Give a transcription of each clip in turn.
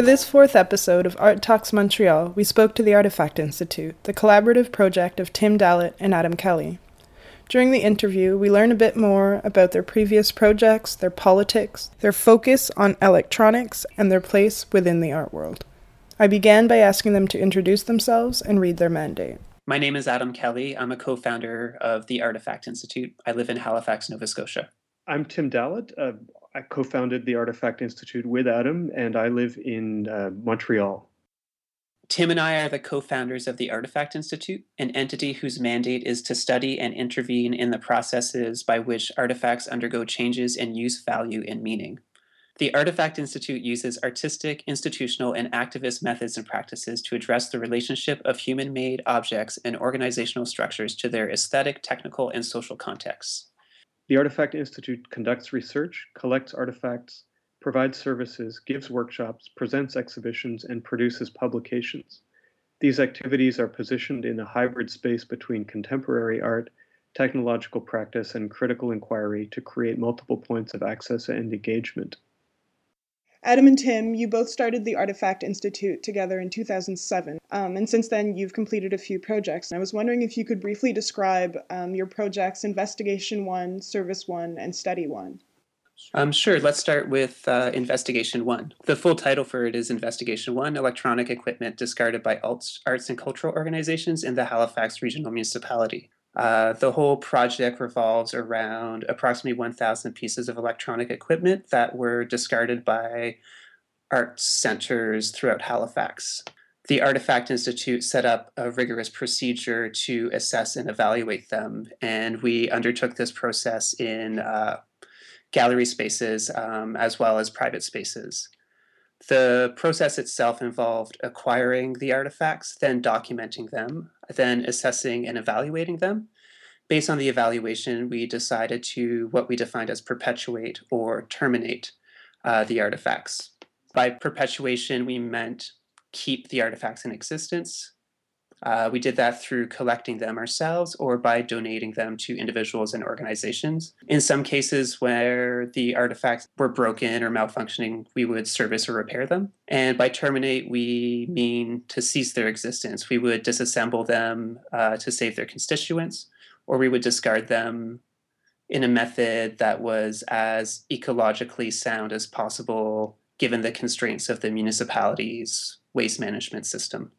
For this fourth episode of Art Talks Montreal, we spoke to the Artifact Institute, the collaborative project of Tim Dallett and Adam Kelly. During the interview, we learn a bit more about their previous projects, their politics, their focus on electronics, and their place within the art world. I began by asking them to introduce themselves and read their mandate. My name is Adam Kelly. I'm a co founder of the Artifact Institute. I live in Halifax, Nova Scotia. I'm Tim Dallett. Uh, I co founded the Artifact Institute with Adam, and I live in uh, Montreal. Tim and I are the co founders of the Artifact Institute, an entity whose mandate is to study and intervene in the processes by which artifacts undergo changes in use, value, and meaning. The Artifact Institute uses artistic, institutional, and activist methods and practices to address the relationship of human made objects and organizational structures to their aesthetic, technical, and social contexts. The Artifact Institute conducts research, collects artifacts, provides services, gives workshops, presents exhibitions, and produces publications. These activities are positioned in a hybrid space between contemporary art, technological practice, and critical inquiry to create multiple points of access and engagement. Adam and Tim, you both started the Artifact Institute together in 2007, um, and since then you've completed a few projects. I was wondering if you could briefly describe um, your projects Investigation 1, Service 1, and Study 1. Um, sure, let's start with uh, Investigation 1. The full title for it is Investigation 1 Electronic Equipment Discarded by Arts and Cultural Organizations in the Halifax Regional Municipality. Uh, the whole project revolves around approximately 1,000 pieces of electronic equipment that were discarded by arts centers throughout Halifax. The Artifact Institute set up a rigorous procedure to assess and evaluate them, and we undertook this process in uh, gallery spaces um, as well as private spaces. The process itself involved acquiring the artifacts, then documenting them, then assessing and evaluating them. Based on the evaluation, we decided to what we defined as perpetuate or terminate uh, the artifacts. By perpetuation, we meant keep the artifacts in existence, uh, we did that through collecting them ourselves or by donating them to individuals and organizations. In some cases where the artifacts were broken or malfunctioning, we would service or repair them. And by terminate, we mean to cease their existence. We would disassemble them uh, to save their constituents, or we would discard them in a method that was as ecologically sound as possible given the constraints of the municipality's waste management system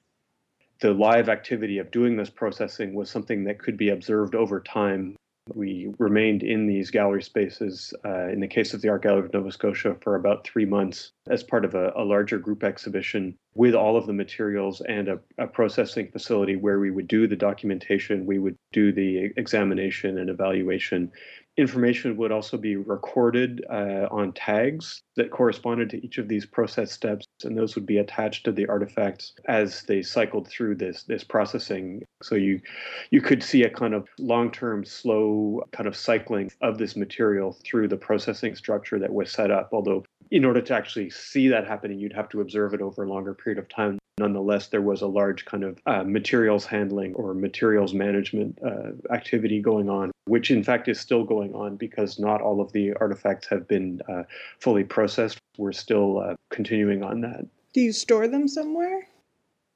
the live activity of doing this processing was something that could be observed over time. We remained in these gallery spaces, uh, in the case of the Art Gallery of Nova Scotia, for about three months as part of a, a larger group exhibition with all of the materials and a, a, processing facility where we would do the documentation, we would do the examination and evaluation, Information would also be recorded uh, on tags that corresponded to each of these process steps, and those would be attached to the artifacts as they cycled through this this processing. So you you could see a kind of long-term, slow kind of cycling of this material through the processing structure that was set up. Although in order to actually see that happening, you'd have to observe it over a longer period of time. Nonetheless, there was a large kind of uh, materials handling or materials management uh, activity going on, which in fact is still going on because not all of the artifacts have been uh, fully processed. We're still uh, continuing on that. Do you store them somewhere?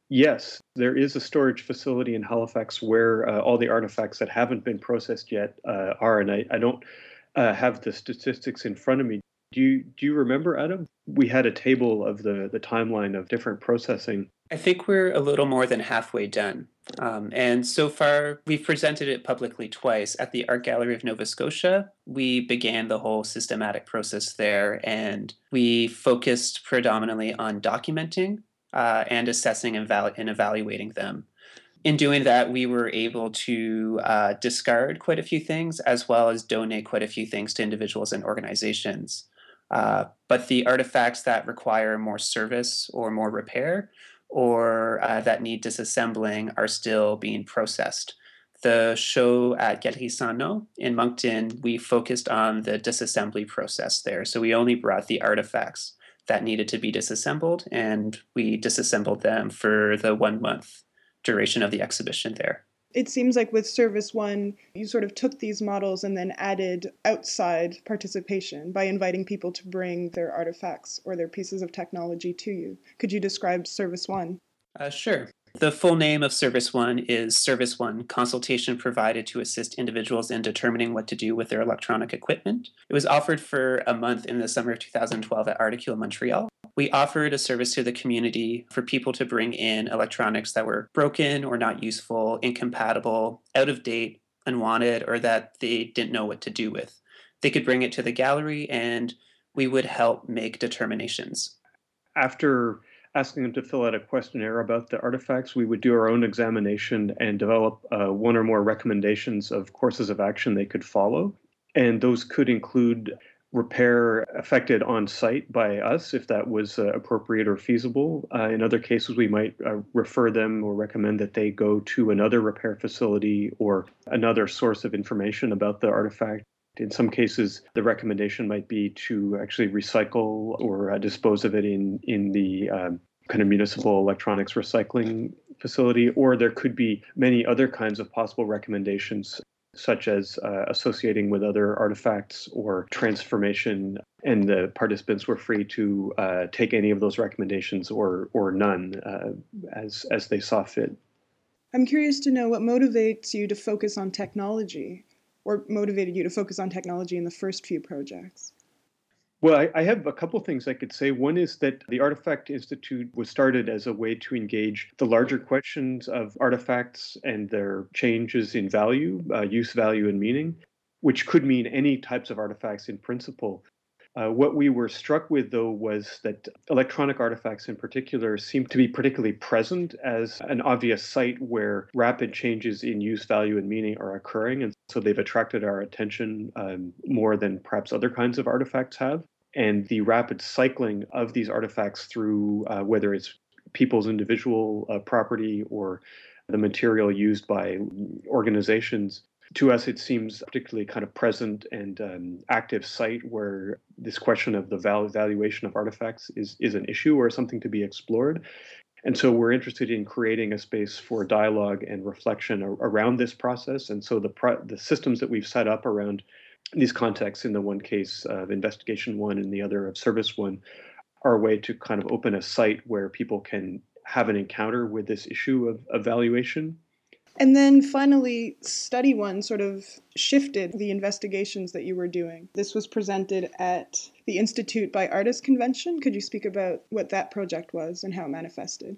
Yes, there is a storage facility in Halifax where uh, all the artifacts that haven't been processed yet uh, are, and I, I don't have the statistics in front of me. Do you do you remember, Adam? We had a table of the the timeline of different processing. I think we're a little more than halfway done. Um, and so far, we've presented it publicly twice. At the Art Gallery of Nova Scotia, we began the whole systematic process there, and we focused predominantly on documenting uh, and assessing and, val- and, evaluating them. In doing that, we were able to uh, discard quite a few things as well as donate quite a few things to individuals and organizations. Uh, but the artifacts that require more service or more repair or uh, that need disassembling are still being processed. The show at Galerie in Moncton, we focused on the disassembly process there. So we only brought the artifacts that needed to be disassembled and we disassembled them for the one month duration of the exhibition there. It seems like with Service One, you sort of took these models and then added outside participation by inviting people to bring their artifacts or their pieces of technology to you. Could you describe Service One? Uh, sure. The full name of Service One is Service One Consultation Provided to Assist Individuals in Determining What to Do with Their Electronic Equipment. It was offered for a month in the summer of 2012 at Articule Montreal. We offered a service to the community for people to bring in electronics that were broken or not useful, incompatible, out of date, unwanted, or that they didn't know what to do with. They could bring it to the gallery and we would help make determinations. After asking them to fill out a questionnaire about the artifacts. We would do our own examination and develop uh, one or more recommendations of courses of action they could follow. And those could include repair affected on site by us if that was uh, appropriate or feasible. Uh, in other cases, we might uh, refer them or recommend that they go to another repair facility or another source of information about the artifact. In some cases, the recommendation might be to actually recycle or uh, dispose of it in in the um, kind of municipal electronics recycling facility, or there could be many other kinds of possible recommendations, such as uh, associating with other artifacts or transformation. And the participants were free to uh, take any of those recommendations or or none uh, as as they saw fit. I'm curious to know what motivates you to focus on technology or motivated you to focus on technology in the first few projects? Well, I, I, have a couple things I could say. One is that the Artifact Institute was started as a way to engage the larger questions of artifacts and their changes in value, uh, use value, and meaning, which could mean any types of artifacts in principle. Uh, what we were struck with, though, was that electronic artifacts in particular seem to be particularly present as an obvious site where rapid changes in use, value, and meaning are occurring. And so they've attracted our attention um, more than perhaps other kinds of artifacts have. And the rapid cycling of these artifacts through uh, whether it's people's individual uh, property or the material used by organizations to us, it seems particularly kind of present and um, active site where this question of the val- valuation of artifacts is, is an issue or something to be explored. And so we're interested in creating a space for dialogue and reflection around this process. And so the, pro- the systems that we've set up around these contexts in the one case of investigation one and the other of service one are a way to kind of open a site where people can have an encounter with this issue of evaluation and then finally, Study One sort of shifted the investigations that you were doing. This was presented at the Institute by Artists convention. Could you speak about what that project was and how it manifested?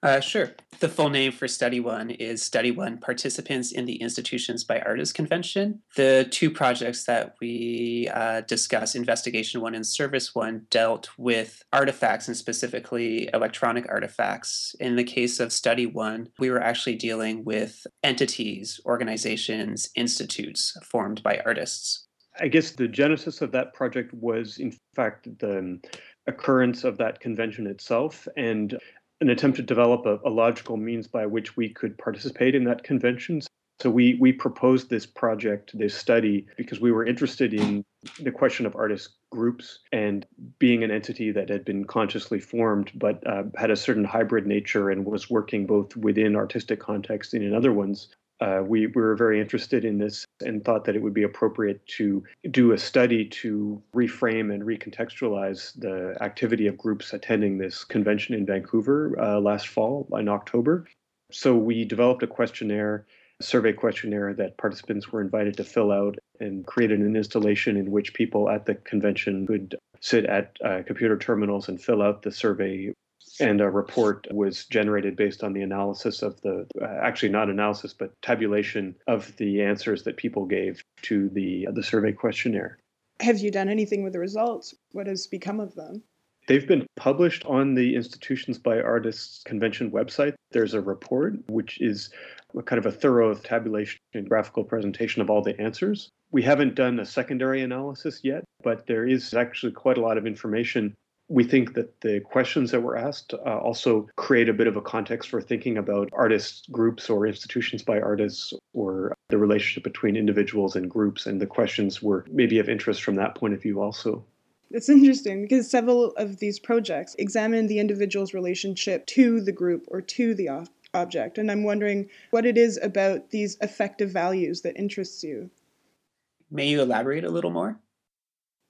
Uh, sure. The full name for Study One is Study One Participants in the Institutions by Artists Convention. The two projects that we uh, discuss, Investigation One and Service One, dealt with artifacts and specifically electronic artifacts. In the case of Study One, we were actually dealing with entities, organizations, institutes formed by artists. I guess the genesis of that project was, in fact, the occurrence of that convention itself. And an attempt to develop a, a, logical means by which we could participate in that convention. So we we proposed this project, this study, because we were interested in the question of artist groups and being an entity that had been consciously formed, but uh, had a certain hybrid nature and was working both within artistic contexts and in other ones uh, we, we were very interested in this and thought that it would be appropriate to do a study to reframe and recontextualize the activity of groups attending this convention in Vancouver uh, last fall in October. So we developed a questionnaire, a survey questionnaire that participants were invited to fill out and created an installation in which people at the convention could sit at uh, computer terminals and fill out the survey and a report was generated based on the analysis of the uh, actually not analysis but tabulation of the answers that people gave to the uh, the survey questionnaire have you done anything with the results what has become of them They've been published on the Institutions by Artists Convention website. There's a report which is a kind of a thorough tabulation and graphical presentation of all the answers. We haven't done a secondary analysis yet, but there is actually quite a lot of information we think that the questions that were asked uh, also create a bit of a context for thinking about artist groups or institutions by artists or the relationship between individuals and groups. And the questions were maybe of interest from that point of view also. It's interesting because several of these projects examine the individual's relationship to the group or to the object. And I'm wondering what it is about these affective values that interests you. May you elaborate a little more?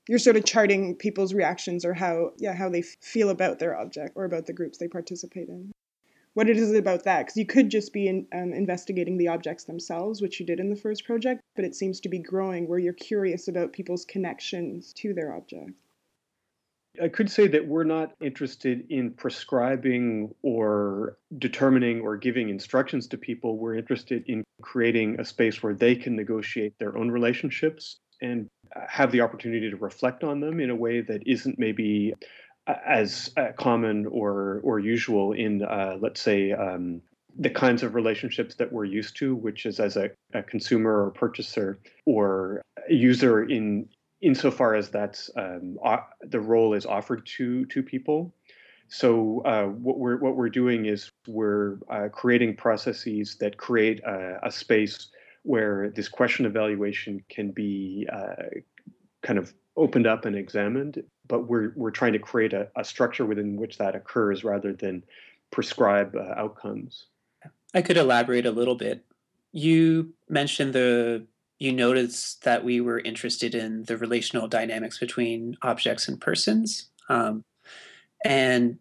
You're sort of charting people's reactions or how, yeah, how they feel about their object or about the groups they participate in. What it is about that? Because you could just be in, um, investigating the objects themselves, which you did in the first project, but it seems to be growing where you're curious about people's connections to their object. I could say that we're not interested in prescribing or determining or giving instructions to people. We're interested in creating a space where they can negotiate their own relationships and have the opportunity to reflect on them in a way that isn't maybe as uh, common or or usual in uh, let's say um, the kinds of relationships that we're used to, which is as a, a consumer or purchaser or user in insofar as that's um, the role is offered to to people. So uh, what we're what we're doing is we're uh, creating processes that create a, a, space where this question evaluation can be uh, kind of opened up and examined. But we're we're trying to create a, a structure within which that occurs rather than prescribe uh, outcomes. I could elaborate a little bit. You mentioned the you noticed that we were interested in the relational dynamics between objects and persons. Um, and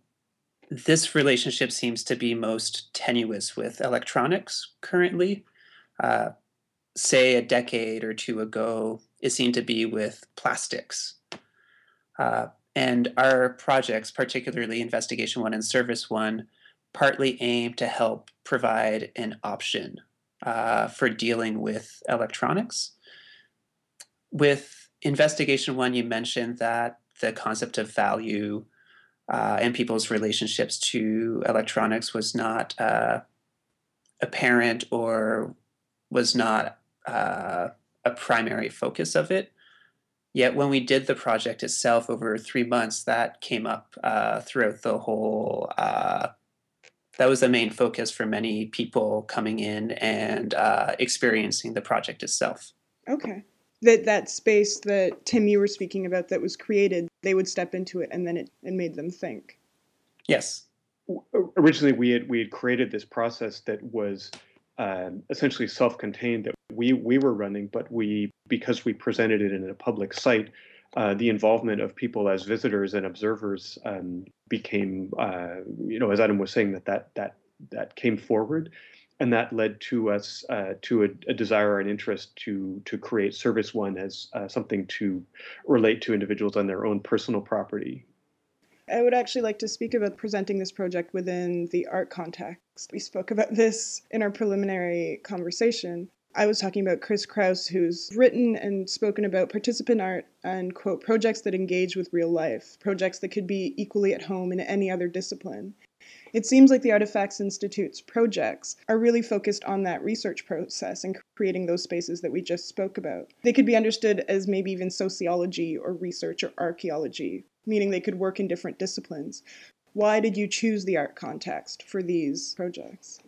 this relationship seems to be most tenuous with electronics currently. Uh, say a decade or two ago, it seemed to be with plastics. Uh, and our projects, particularly Investigation One and Service One, partly aim to help provide an option uh, for dealing with electronics. With Investigation One, you mentioned that the concept of value uh, and people's relationships to electronics was not uh, apparent or was not uh, a primary focus of it. Yet when we did the project itself over three months, that came up uh, throughout the whole uh, that was the main focus for many people coming in and uh, experiencing the project itself. Okay. That that space that Tim you were speaking about that was created, they would step into it and then it, it made them think. Yes. Originally, we had we had created this process that was um, essentially self-contained that we we were running, but we because we presented it in a public site, uh, the involvement of people as visitors and observers um, became, uh, you know, as Adam was saying, that that that that came forward, and that led to us uh, to a, a, desire and interest to to create Service One as uh, something to relate to individuals on their own personal property. I would actually like to speak about presenting this project within the art context. We spoke about this in our preliminary conversation. I was talking about Chris Kraus, who's written and spoken about participant art and, quote, projects that engage with real life, projects that could be equally at home in any other discipline. It seems like the Artifacts Institute's projects are really focused on that research process and creating those spaces that we just spoke about. They could be understood as maybe even sociology or research or archaeology, meaning they could work in different disciplines. Why did you choose the art context for these projects?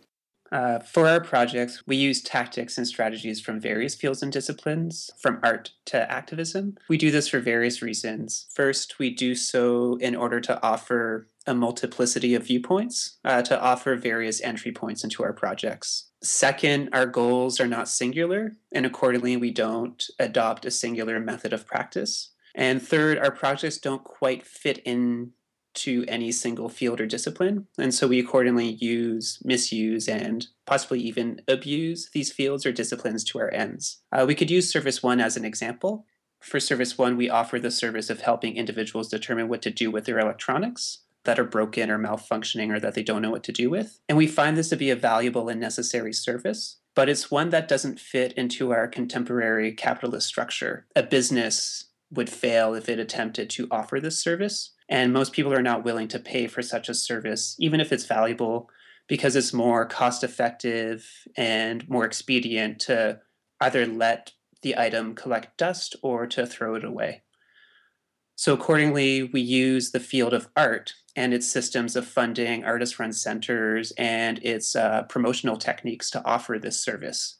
Uh, for our projects, we use tactics and strategies from various fields and disciplines, from art to activism. We do this for various reasons. First, we do so in order to offer a multiplicity of viewpoints, uh, to offer various entry points into our projects. Second, our goals are not singular, and accordingly, we don't adopt a singular method of practice. And third, our projects don't quite fit in to any single field or discipline. And so we accordingly use, misuse, and possibly even abuse these fields or disciplines to our ends. Uh, we could use Service One as an example. For Service One, we offer the service of helping individuals determine what to do with their electronics that are broken or malfunctioning or that they don't know what to do with. And we find this to be a valuable and necessary service. But it's one that doesn't fit into our contemporary capitalist structure. A business would fail if it attempted to offer this service and most people are not willing to pay for such a service, even if it's valuable, because it's more cost effective and more expedient to either let the item collect dust or to throw it away. So, accordingly, we use the field of art and its systems of funding, artist run centers, and its uh, promotional techniques to offer this service.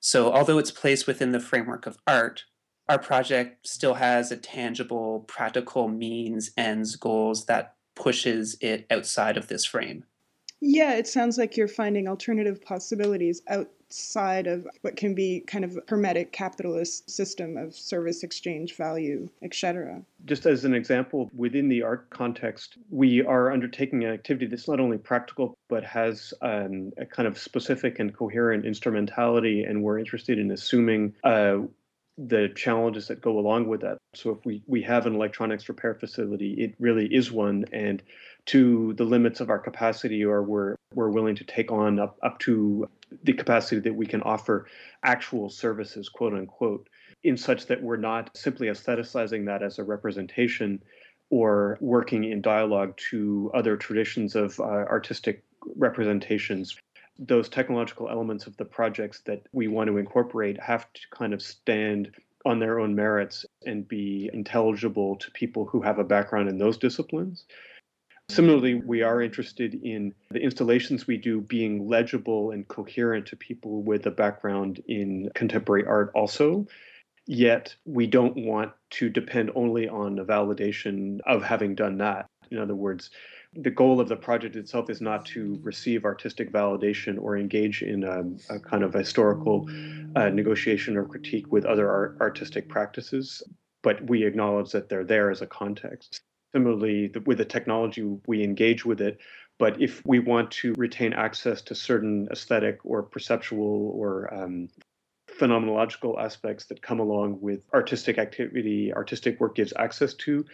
So, although it's placed within the framework of art, our project still has a tangible, practical means, ends, goals that pushes it outside of this frame. Yeah, it sounds like you're finding alternative possibilities outside of what can be kind of hermetic capitalist system of service exchange value, etc. Just as an example, within the art context, we are undertaking an activity that's not only practical but has um, a kind of specific and coherent instrumentality, and we're interested in assuming. Uh, the challenges that go along with that. So if we, we have an electronics repair facility, it really is one. And to the limits of our capacity, or we're we're willing to take on up, up to the capacity that we can offer actual services, quote unquote, in such that we're not simply aestheticizing that as a representation or working in dialogue to other traditions of uh, artistic representations those technological elements of the projects that we want to incorporate have to kind of stand on their own merits and be intelligible to people who have a background in those disciplines. Similarly, we are interested in the installations we do being legible and coherent to people with a background in contemporary art, also. Yet, we don't want to depend only on a validation of having done that. In other words, the goal of the project itself is not to receive artistic validation or engage in a, a kind of historical uh, negotiation or critique with other art, artistic practices, but we acknowledge that they're there as a context. Similarly, the, with the technology, we engage with it, but if we want to retain access to certain aesthetic or perceptual or um, phenomenological aspects that come along with artistic activity, artistic work gives access to,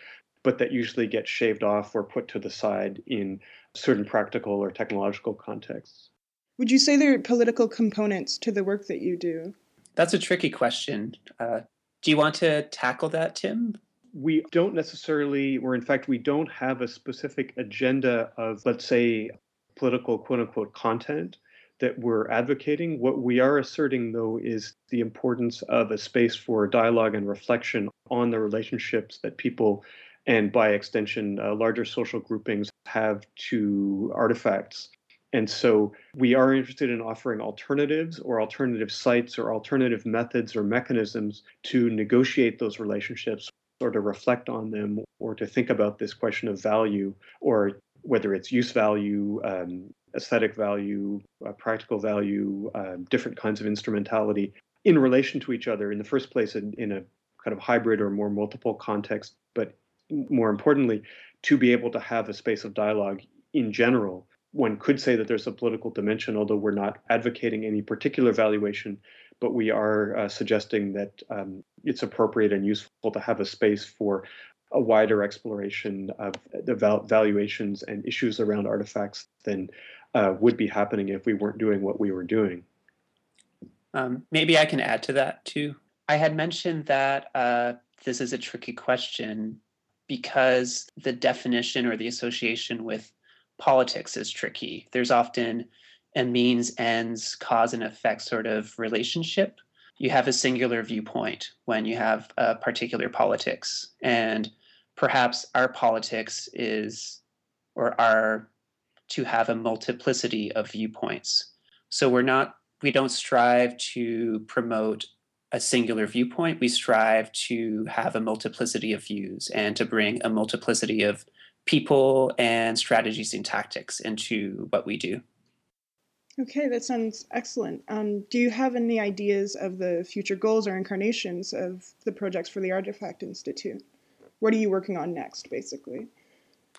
but that usually get shaved off or put to the side in certain practical or technological contexts. Would you say there are political components to the work that you do? That's a tricky question. Uh, do you want to tackle that, Tim? We don't necessarily, or in fact, we don't have a specific agenda of, let's say, political quote unquote content that we're advocating. What we are asserting, though, is the importance of a space for dialogue and reflection on the relationships that people and by extension, uh, larger social groupings have to artifacts. And so we are interested in offering alternatives or alternative sites or alternative methods or mechanisms to negotiate those relationships or to reflect on them or to think about this question of value or whether it's use value, um, aesthetic value, uh, practical value, uh, different kinds of instrumentality in relation to each other in the first place in, in a kind of hybrid or more multiple context, but more importantly, to be able to have a space of dialogue in general. One could say that there's a political dimension, although we're not advocating any particular valuation, but we are uh, suggesting that um, it's appropriate and useful to have a space for a wider exploration of the val- valuations and issues around artifacts than uh, would be happening if we weren't doing what we were doing. Um, maybe I can add to that too. I had mentioned that uh, this is a tricky question because the definition or the association with politics is tricky. There's often a means, ends, cause, and effect sort of relationship. You have a singular viewpoint when you have a particular politics. And perhaps our politics is or are to have a multiplicity of viewpoints. So we're not, we don't strive to promote a singular viewpoint. We strive to have a multiplicity of views and to bring a multiplicity of people and strategies and tactics into what we do. Okay, that sounds excellent. Um, do you have any ideas of the future goals or incarnations of the projects for the Artifact Institute? What are you working on next, basically?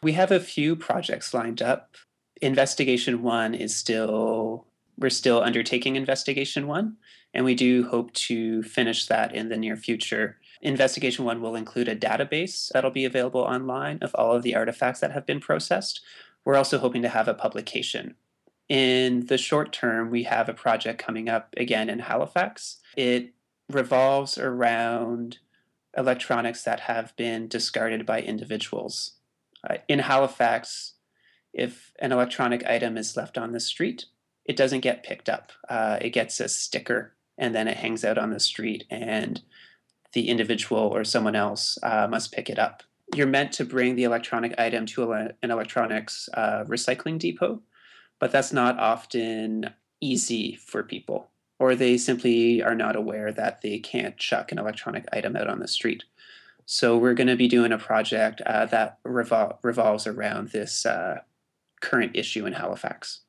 We have a few projects lined up. Investigation one is still, we're still undertaking Investigation one and we do hope to finish that in the near future. Investigation one will include a database that'll be available online of all of the artifacts that have been processed. We're also hoping to have a publication. In the short term, we have a project coming up again in Halifax. It revolves around electronics that have been discarded by individuals. Uh, in Halifax, if an electronic item is left on the street, it doesn't get picked up. Uh, it gets a sticker and then it hangs out on the street and the individual or someone else uh, must pick it up. You're meant to bring the electronic item to an electronics uh, recycling depot, but that's not often easy for people, or they simply are not aware that they can't chuck an electronic item out on the street. So we're going to be doing a project uh, that revol- revolves around this uh, current issue in Halifax.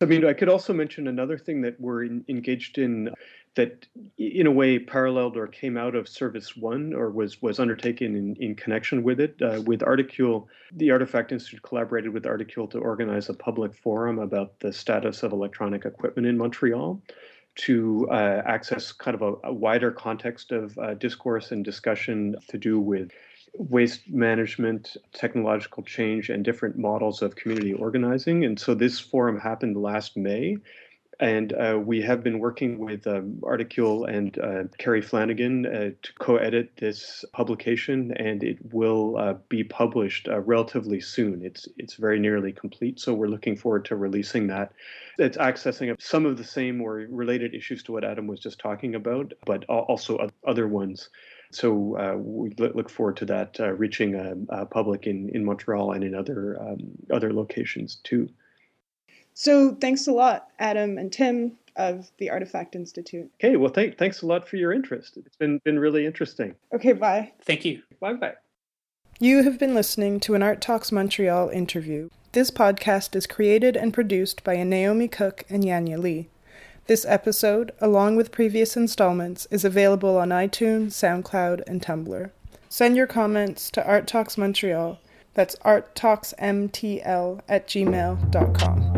I mean, I could also mention another thing that we're in, engaged in that, in a way, paralleled or came out of Service One or was was undertaken in, in connection with it. Uh, with Articule, the Artifact Institute collaborated with Articule to organize a public forum about the status of electronic equipment in Montreal to uh, access kind of a, a wider context of uh, discourse and discussion to do with waste management, technological change, and different models of community organizing. And so this forum happened last May. And uh, we have been working with um, Articule and uh, Carrie Flanagan uh, to co edit this publication, and it will uh, be published uh, relatively soon. It's, it's very nearly complete, so we're looking forward to releasing that. It's accessing some of the same or related issues to what Adam was just talking about, but also other ones so uh, we look forward to that uh, reaching a, a, public in, in Montreal and in other um, other locations too. So thanks a lot, Adam and Tim of the Artifact Institute. Okay, well, th- thanks a lot for your interest. It's been been really interesting. Okay, bye. Thank you. Bye bye. You have been listening to an Art Talks Montreal interview. This podcast is created and produced by Naomi Cook and Yaniya Lee. This episode, along with previous installments, is available on iTunes, SoundCloud, and Tumblr. Send your comments to Art Talks Montreal. That's arttalksmtl at gmail.com.